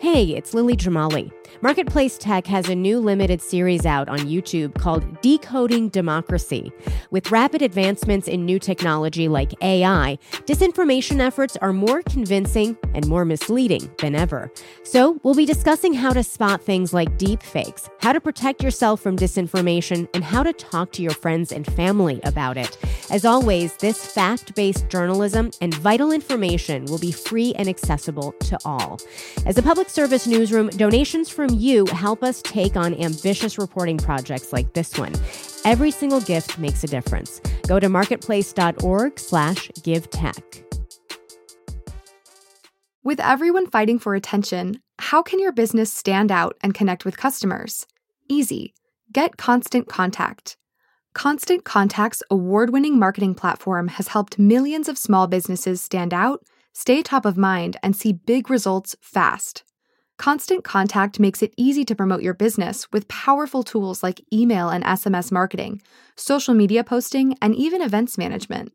Hey, it's Lily Jamali. Marketplace Tech has a new limited series out on YouTube called Decoding Democracy. With rapid advancements in new technology like AI, disinformation efforts are more convincing and more misleading than ever. So, we'll be discussing how to spot things like deep fakes, how to protect yourself from disinformation, and how to talk to your friends and family about it. As always, this fact based journalism and vital information will be free and accessible to all. As a public service newsroom, donations from you help us take on ambitious reporting projects like this one. Every single gift makes a difference. Go to marketplace.org slash give tech. With everyone fighting for attention, how can your business stand out and connect with customers? Easy. Get Constant Contact. Constant Contact's award winning marketing platform has helped millions of small businesses stand out, stay top of mind, and see big results fast. Constant Contact makes it easy to promote your business with powerful tools like email and SMS marketing, social media posting, and even events management.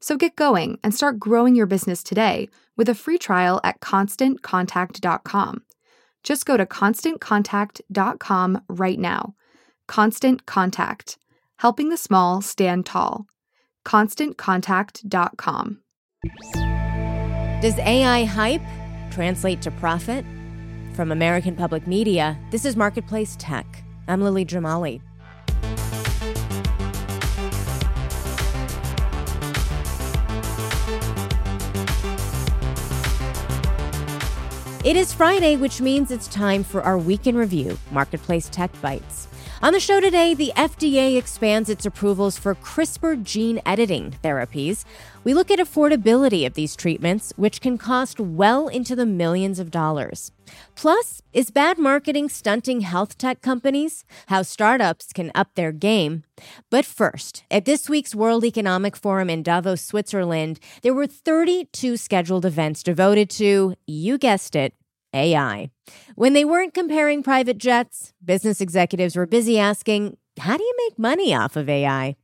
So get going and start growing your business today with a free trial at constantcontact.com. Just go to constantcontact.com right now. Constant Contact, helping the small stand tall. ConstantContact.com. Does AI hype translate to profit? From American Public Media, this is Marketplace Tech. I'm Lily Jamali. It is Friday, which means it's time for our week in review, Marketplace Tech Bytes. On the show today, the FDA expands its approvals for CRISPR gene editing therapies. We look at affordability of these treatments, which can cost well into the millions of dollars. Plus, is bad marketing stunting health tech companies? How startups can up their game. But first, at this week's World Economic Forum in Davos, Switzerland, there were 32 scheduled events devoted to, you guessed it, AI. When they weren't comparing private jets, business executives were busy asking, how do you make money off of AI?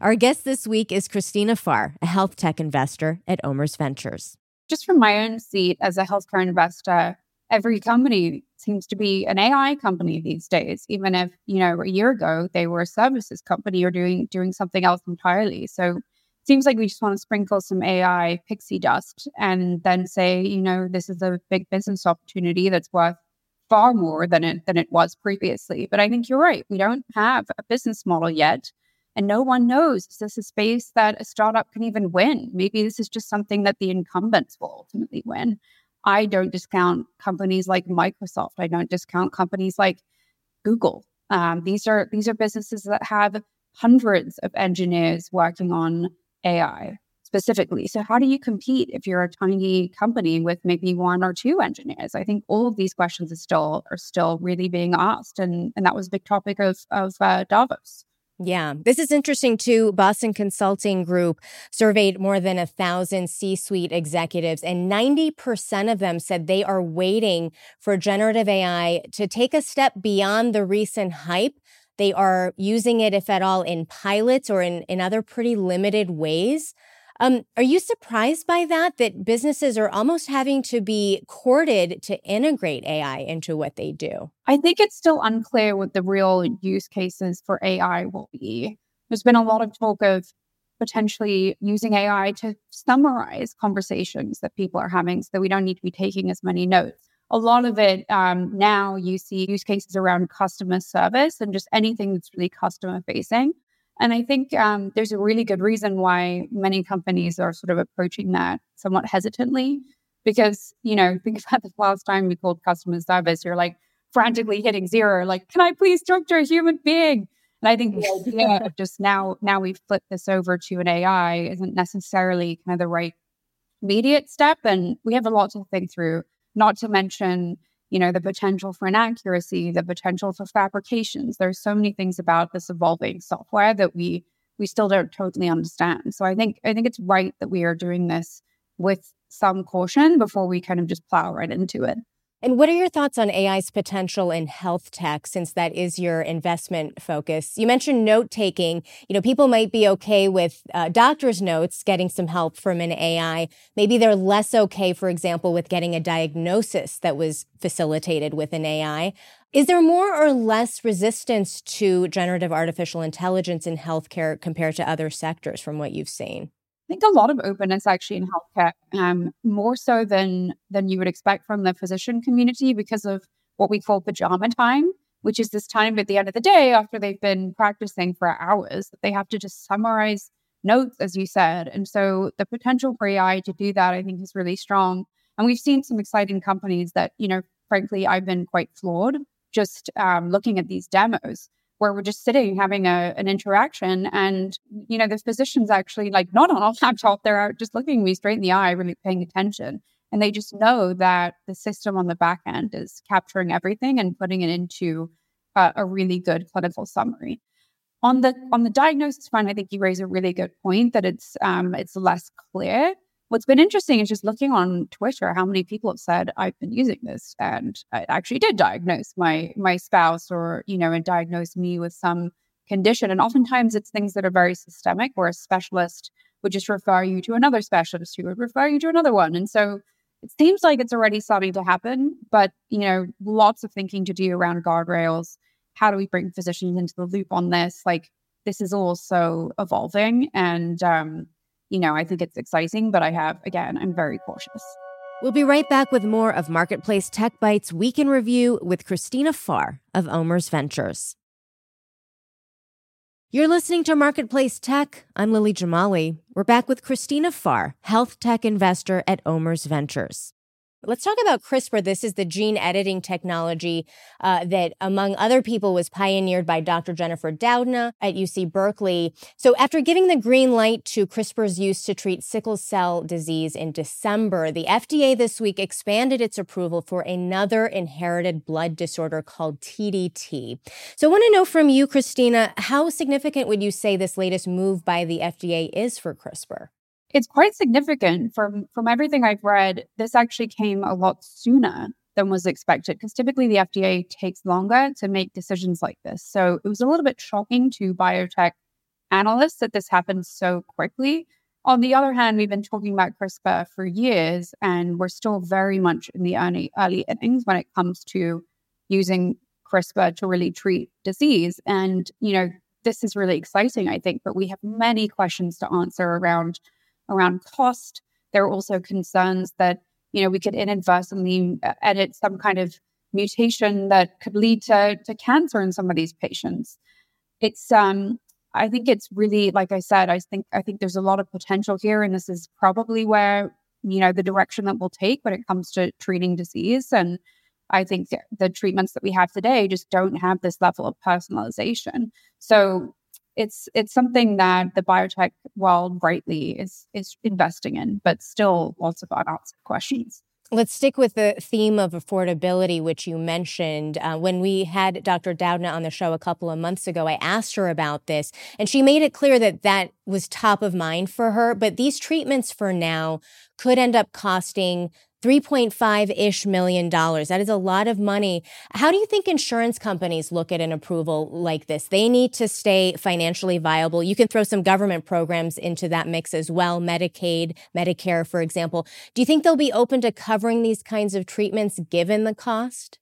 Our guest this week is Christina Farr, a health tech investor at OMERS Ventures. Just from my own seat as a healthcare investor, every company seems to be an AI company these days, even if, you know, a year ago they were a services company or doing doing something else entirely. So seems like we just want to sprinkle some AI pixie dust and then say, you know, this is a big business opportunity that's worth far more than it than it was previously. But I think you're right. We don't have a business model yet. And no one knows is this a space that a startup can even win? Maybe this is just something that the incumbents will ultimately win. I don't discount companies like Microsoft. I don't discount companies like Google. Um, these are these are businesses that have hundreds of engineers working on AI specifically. So, how do you compete if you're a tiny company with maybe one or two engineers? I think all of these questions are still are still really being asked, and and that was a big topic of of uh, Davos. Yeah, this is interesting too. Boston Consulting Group surveyed more than a thousand C suite executives, and 90% of them said they are waiting for generative AI to take a step beyond the recent hype they are using it, if at all, in pilots or in, in other pretty limited ways. Um, are you surprised by that? That businesses are almost having to be courted to integrate AI into what they do? I think it's still unclear what the real use cases for AI will be. There's been a lot of talk of potentially using AI to summarize conversations that people are having so that we don't need to be taking as many notes a lot of it um, now you see use cases around customer service and just anything that's really customer facing. And I think um, there's a really good reason why many companies are sort of approaching that somewhat hesitantly. Because, you know, think about the last time we called customer service, you're like frantically hitting zero, like, can I please talk to a human being? And I think the idea of just now, now we've flipped this over to an AI isn't necessarily kind of the right immediate step. And we have a lot to think through not to mention you know the potential for inaccuracy the potential for fabrications. There's so many things about this evolving software that we we still don't totally understand. So i think i think it's right that we are doing this with some caution before we kind of just plow right into it And what are your thoughts on AI's potential in health tech since that is your investment focus? You mentioned note taking. You know, people might be okay with uh, doctor's notes getting some help from an AI. Maybe they're less okay, for example, with getting a diagnosis that was facilitated with an AI. Is there more or less resistance to generative artificial intelligence in healthcare compared to other sectors from what you've seen? Think a lot of openness actually in healthcare, um, more so than than you would expect from the physician community because of what we call pajama time, which is this time at the end of the day after they've been practicing for hours that they have to just summarize notes, as you said. And so the potential for AI to do that, I think, is really strong. And we've seen some exciting companies that, you know, frankly, I've been quite floored just um, looking at these demos where we're just sitting having a, an interaction and you know the physician's actually like not on a laptop they're just looking me straight in the eye really paying attention and they just know that the system on the back end is capturing everything and putting it into uh, a really good clinical summary. On the on the diagnosis front i think you raise a really good point that it's um, it's less clear what's been interesting is just looking on Twitter how many people have said I've been using this and I actually did diagnose my my spouse or you know and diagnose me with some condition and oftentimes it's things that are very systemic where a specialist would just refer you to another specialist who would refer you to another one and so it seems like it's already starting to happen but you know lots of thinking to do around guardrails. How do we bring physicians into the loop on this? Like this is all so evolving and um you know, I think it's exciting, but I have, again, I'm very cautious. We'll be right back with more of Marketplace Tech Bytes Week in Review with Christina Farr of OMERS Ventures. You're listening to Marketplace Tech. I'm Lily Jamali. We're back with Christina Farr, health tech investor at OMERS Ventures. Let's talk about CRISPR. This is the gene editing technology uh, that, among other people, was pioneered by Dr. Jennifer Doudna at UC Berkeley. So, after giving the green light to CRISPR's use to treat sickle cell disease in December, the FDA this week expanded its approval for another inherited blood disorder called TDT. So, I want to know from you, Christina, how significant would you say this latest move by the FDA is for CRISPR? It's quite significant from from everything I've read. This actually came a lot sooner than was expected because typically the FDA takes longer to make decisions like this. So it was a little bit shocking to biotech analysts that this happened so quickly. On the other hand, we've been talking about CRISPR for years, and we're still very much in the early early innings when it comes to using CRISPR to really treat disease. And you know, this is really exciting, I think, but we have many questions to answer around around cost. There are also concerns that, you know, we could inadvertently uh, edit some kind of mutation that could lead to, to cancer in some of these patients. It's um I think it's really like I said, I think I think there's a lot of potential here and this is probably where, you know, the direction that we'll take when it comes to treating disease. And I think the treatments that we have today just don't have this level of personalization. So it's it's something that the biotech world rightly is is investing in, but still lots of unanswered questions. Let's stick with the theme of affordability, which you mentioned. Uh, when we had Dr. Doudna on the show a couple of months ago, I asked her about this, and she made it clear that that was top of mind for her. But these treatments for now could end up costing 3.5 ish million dollars. That is a lot of money. How do you think insurance companies look at an approval like this? They need to stay financially viable. You can throw some government programs into that mix as well, Medicaid, Medicare, for example. Do you think they'll be open to covering these kinds of treatments given the cost?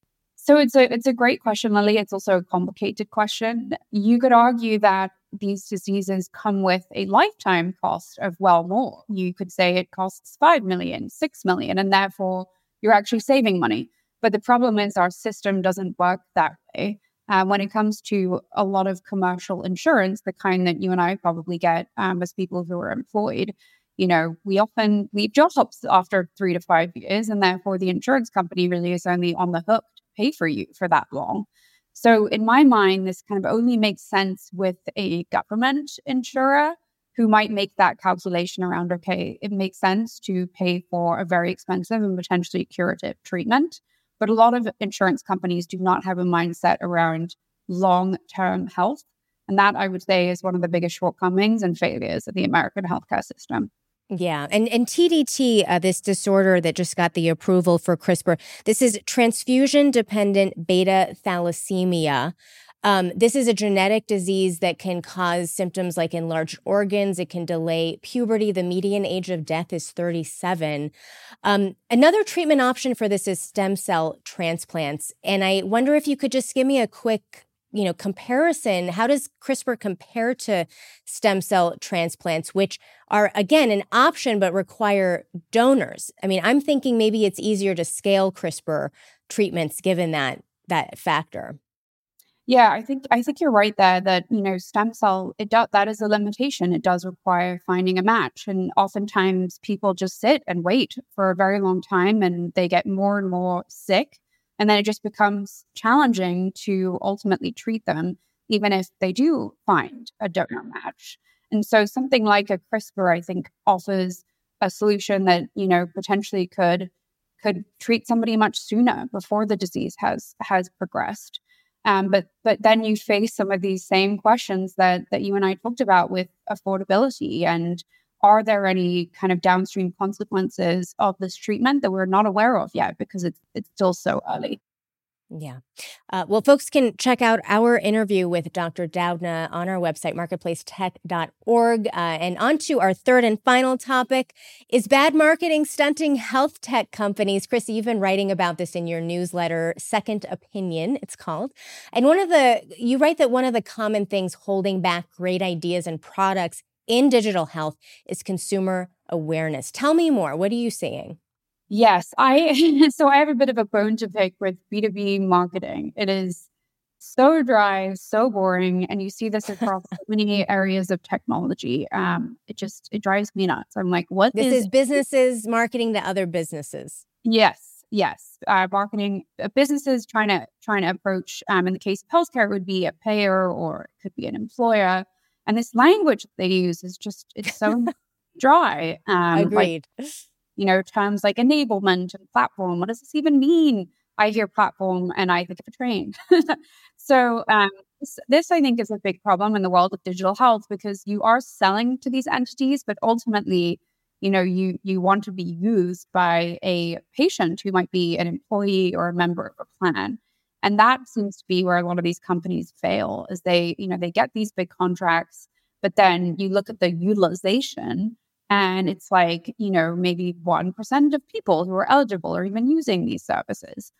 So it's a it's a great question, Lily. It's also a complicated question. You could argue that these diseases come with a lifetime cost of well more. You could say it costs 5 million, 6 million, and therefore you're actually saving money. But the problem is our system doesn't work that way. Uh, when it comes to a lot of commercial insurance, the kind that you and I probably get um, as people who are employed, you know, we often leave jobs after three to five years, and therefore the insurance company really is only on the hook pay for you for that long. So, in my mind, this kind of only makes sense with a government insurer who might make that calculation around okay, it makes sense to pay for a very expensive and potentially curative treatment. But a lot of insurance companies do not have a mindset around long term health. And that I would say is one of the biggest shortcomings and failures of the American healthcare system. Yeah, and and TDT, uh, this disorder that just got the approval for CRISPR, this is transfusion dependent beta thalassemia. Um, this is a genetic disease that can cause symptoms like enlarged organs. It can delay puberty. The median age of death is 37. Um, another treatment option for this is stem cell transplants. And I wonder if you could just give me a quick you know comparison how does crispr compare to stem cell transplants which are again an option but require donors i mean i'm thinking maybe it's easier to scale crispr treatments given that that factor yeah, I think I think you're right there that, you know, stem cell it does that is a limitation. It does require finding a match. And oftentimes people just sit and wait for a very long time and they get more and more sick. And then it just becomes challenging to ultimately treat them, even if they do find a donor match. And so something like a CRISPR, I think, offers a solution that, you know, potentially could could treat somebody much sooner before the disease has has progressed. Um, but but then you face some of these same questions that that you and I talked about with affordability and are there any kind of downstream consequences of this treatment that we're not aware of yet because it's it's still so early. Yeah. Uh, well, folks can check out our interview with Dr. Doudna on our website, marketplacetech.org. Uh, and on to our third and final topic is bad marketing stunting health tech companies. Chris, you've been writing about this in your newsletter, Second Opinion, it's called. And one of the, you write that one of the common things holding back great ideas and products in digital health is consumer awareness. Tell me more. What are you seeing? Yes, I so I have a bit of a bone to pick with B2B marketing. It is so dry, so boring, and you see this across so many areas of technology. Um, it just it drives me nuts. I'm like, what this is, is businesses marketing to other businesses. Yes, yes, uh, marketing uh, businesses trying to trying to approach. Um, in the case of healthcare, it would be a payer or it could be an employer, and this language they use is just it's so dry. Um, Agreed. Like, you know, terms like enablement and platform. What does this even mean? I hear platform and I think of a train. so um, this, this, I think, is a big problem in the world of digital health because you are selling to these entities, but ultimately, you know, you you want to be used by a patient who might be an employee or a member of a plan. And that seems to be where a lot of these companies fail is they, you know, they get these big contracts, but then you look at the utilization and it's like, you know, maybe 1% of people who are eligible are even using these services.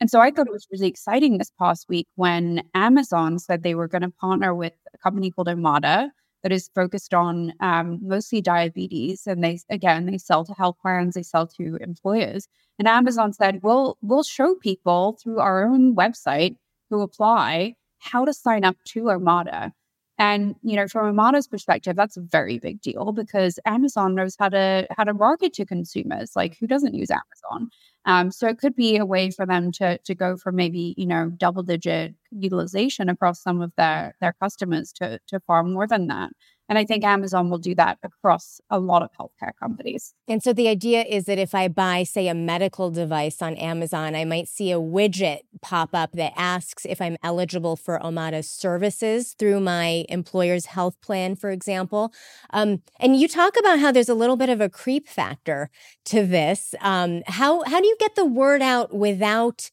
And so I thought it was really exciting this past week when Amazon said they were going to partner with a company called Omada that is focused on um, mostly diabetes. And they, again, they sell to health plans, they sell to employers. And Amazon said, we'll, we'll show people through our own website who apply how to sign up to Omada. And you know, from Omada's perspective, that's a very big deal because Amazon knows how to how to market to consumers. Like, who doesn't use Amazon? Um, so it could be a way for them to to go from maybe you know double digit utilization across some of their their customers to to far more than that. And I think Amazon will do that across a lot of healthcare companies. And so the idea is that if I buy, say, a medical device on Amazon, I might see a widget pop up that asks if I'm eligible for Omada's services through my employer's health plan, for example. Um, and you talk about how there's a little bit of a creep factor to this. Um, how how do you get the word out without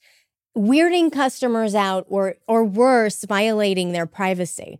weirding customers out or or worse, violating their privacy?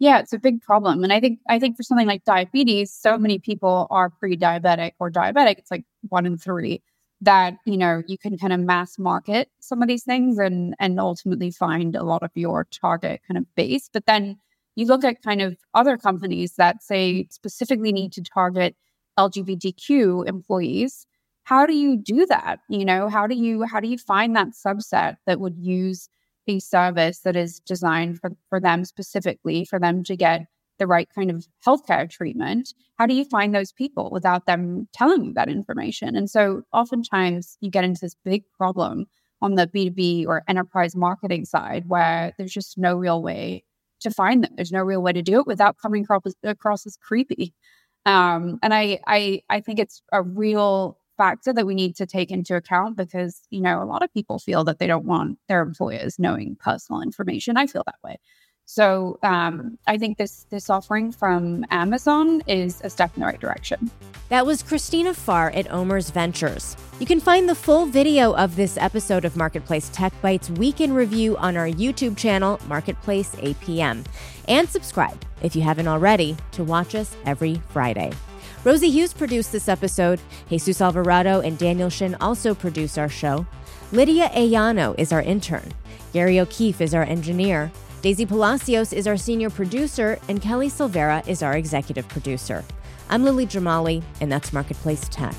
Yeah, it's a big problem. And I think I think for something like diabetes, so many people are pre-diabetic or diabetic. It's like one in three that, you know, you can kind of mass market some of these things and and ultimately find a lot of your target kind of base. But then you look at kind of other companies that say specifically need to target LGBTQ employees. How do you do that? You know, how do you how do you find that subset that would use a service that is designed for, for them specifically, for them to get the right kind of healthcare treatment, how do you find those people without them telling you that information? And so oftentimes you get into this big problem on the B2B or enterprise marketing side where there's just no real way to find them. There's no real way to do it without coming across, across as creepy. Um, and I, I, I think it's a real factor that we need to take into account because, you know, a lot of people feel that they don't want their employers knowing personal information. I feel that way. So um, I think this this offering from Amazon is a step in the right direction. That was Christina Farr at OMERS Ventures. You can find the full video of this episode of Marketplace Tech Bytes Week in Review on our YouTube channel, Marketplace APM. And subscribe, if you haven't already, to watch us every Friday. Rosie Hughes produced this episode. Jesus Alvarado and Daniel Shin also produce our show. Lydia Ayano is our intern. Gary O'Keefe is our engineer. Daisy Palacios is our senior producer, and Kelly Silvera is our executive producer. I'm Lily Jamali, and that's Marketplace Tech.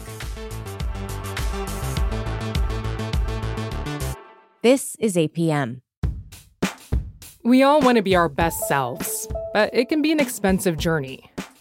This is APM. We all want to be our best selves, but it can be an expensive journey.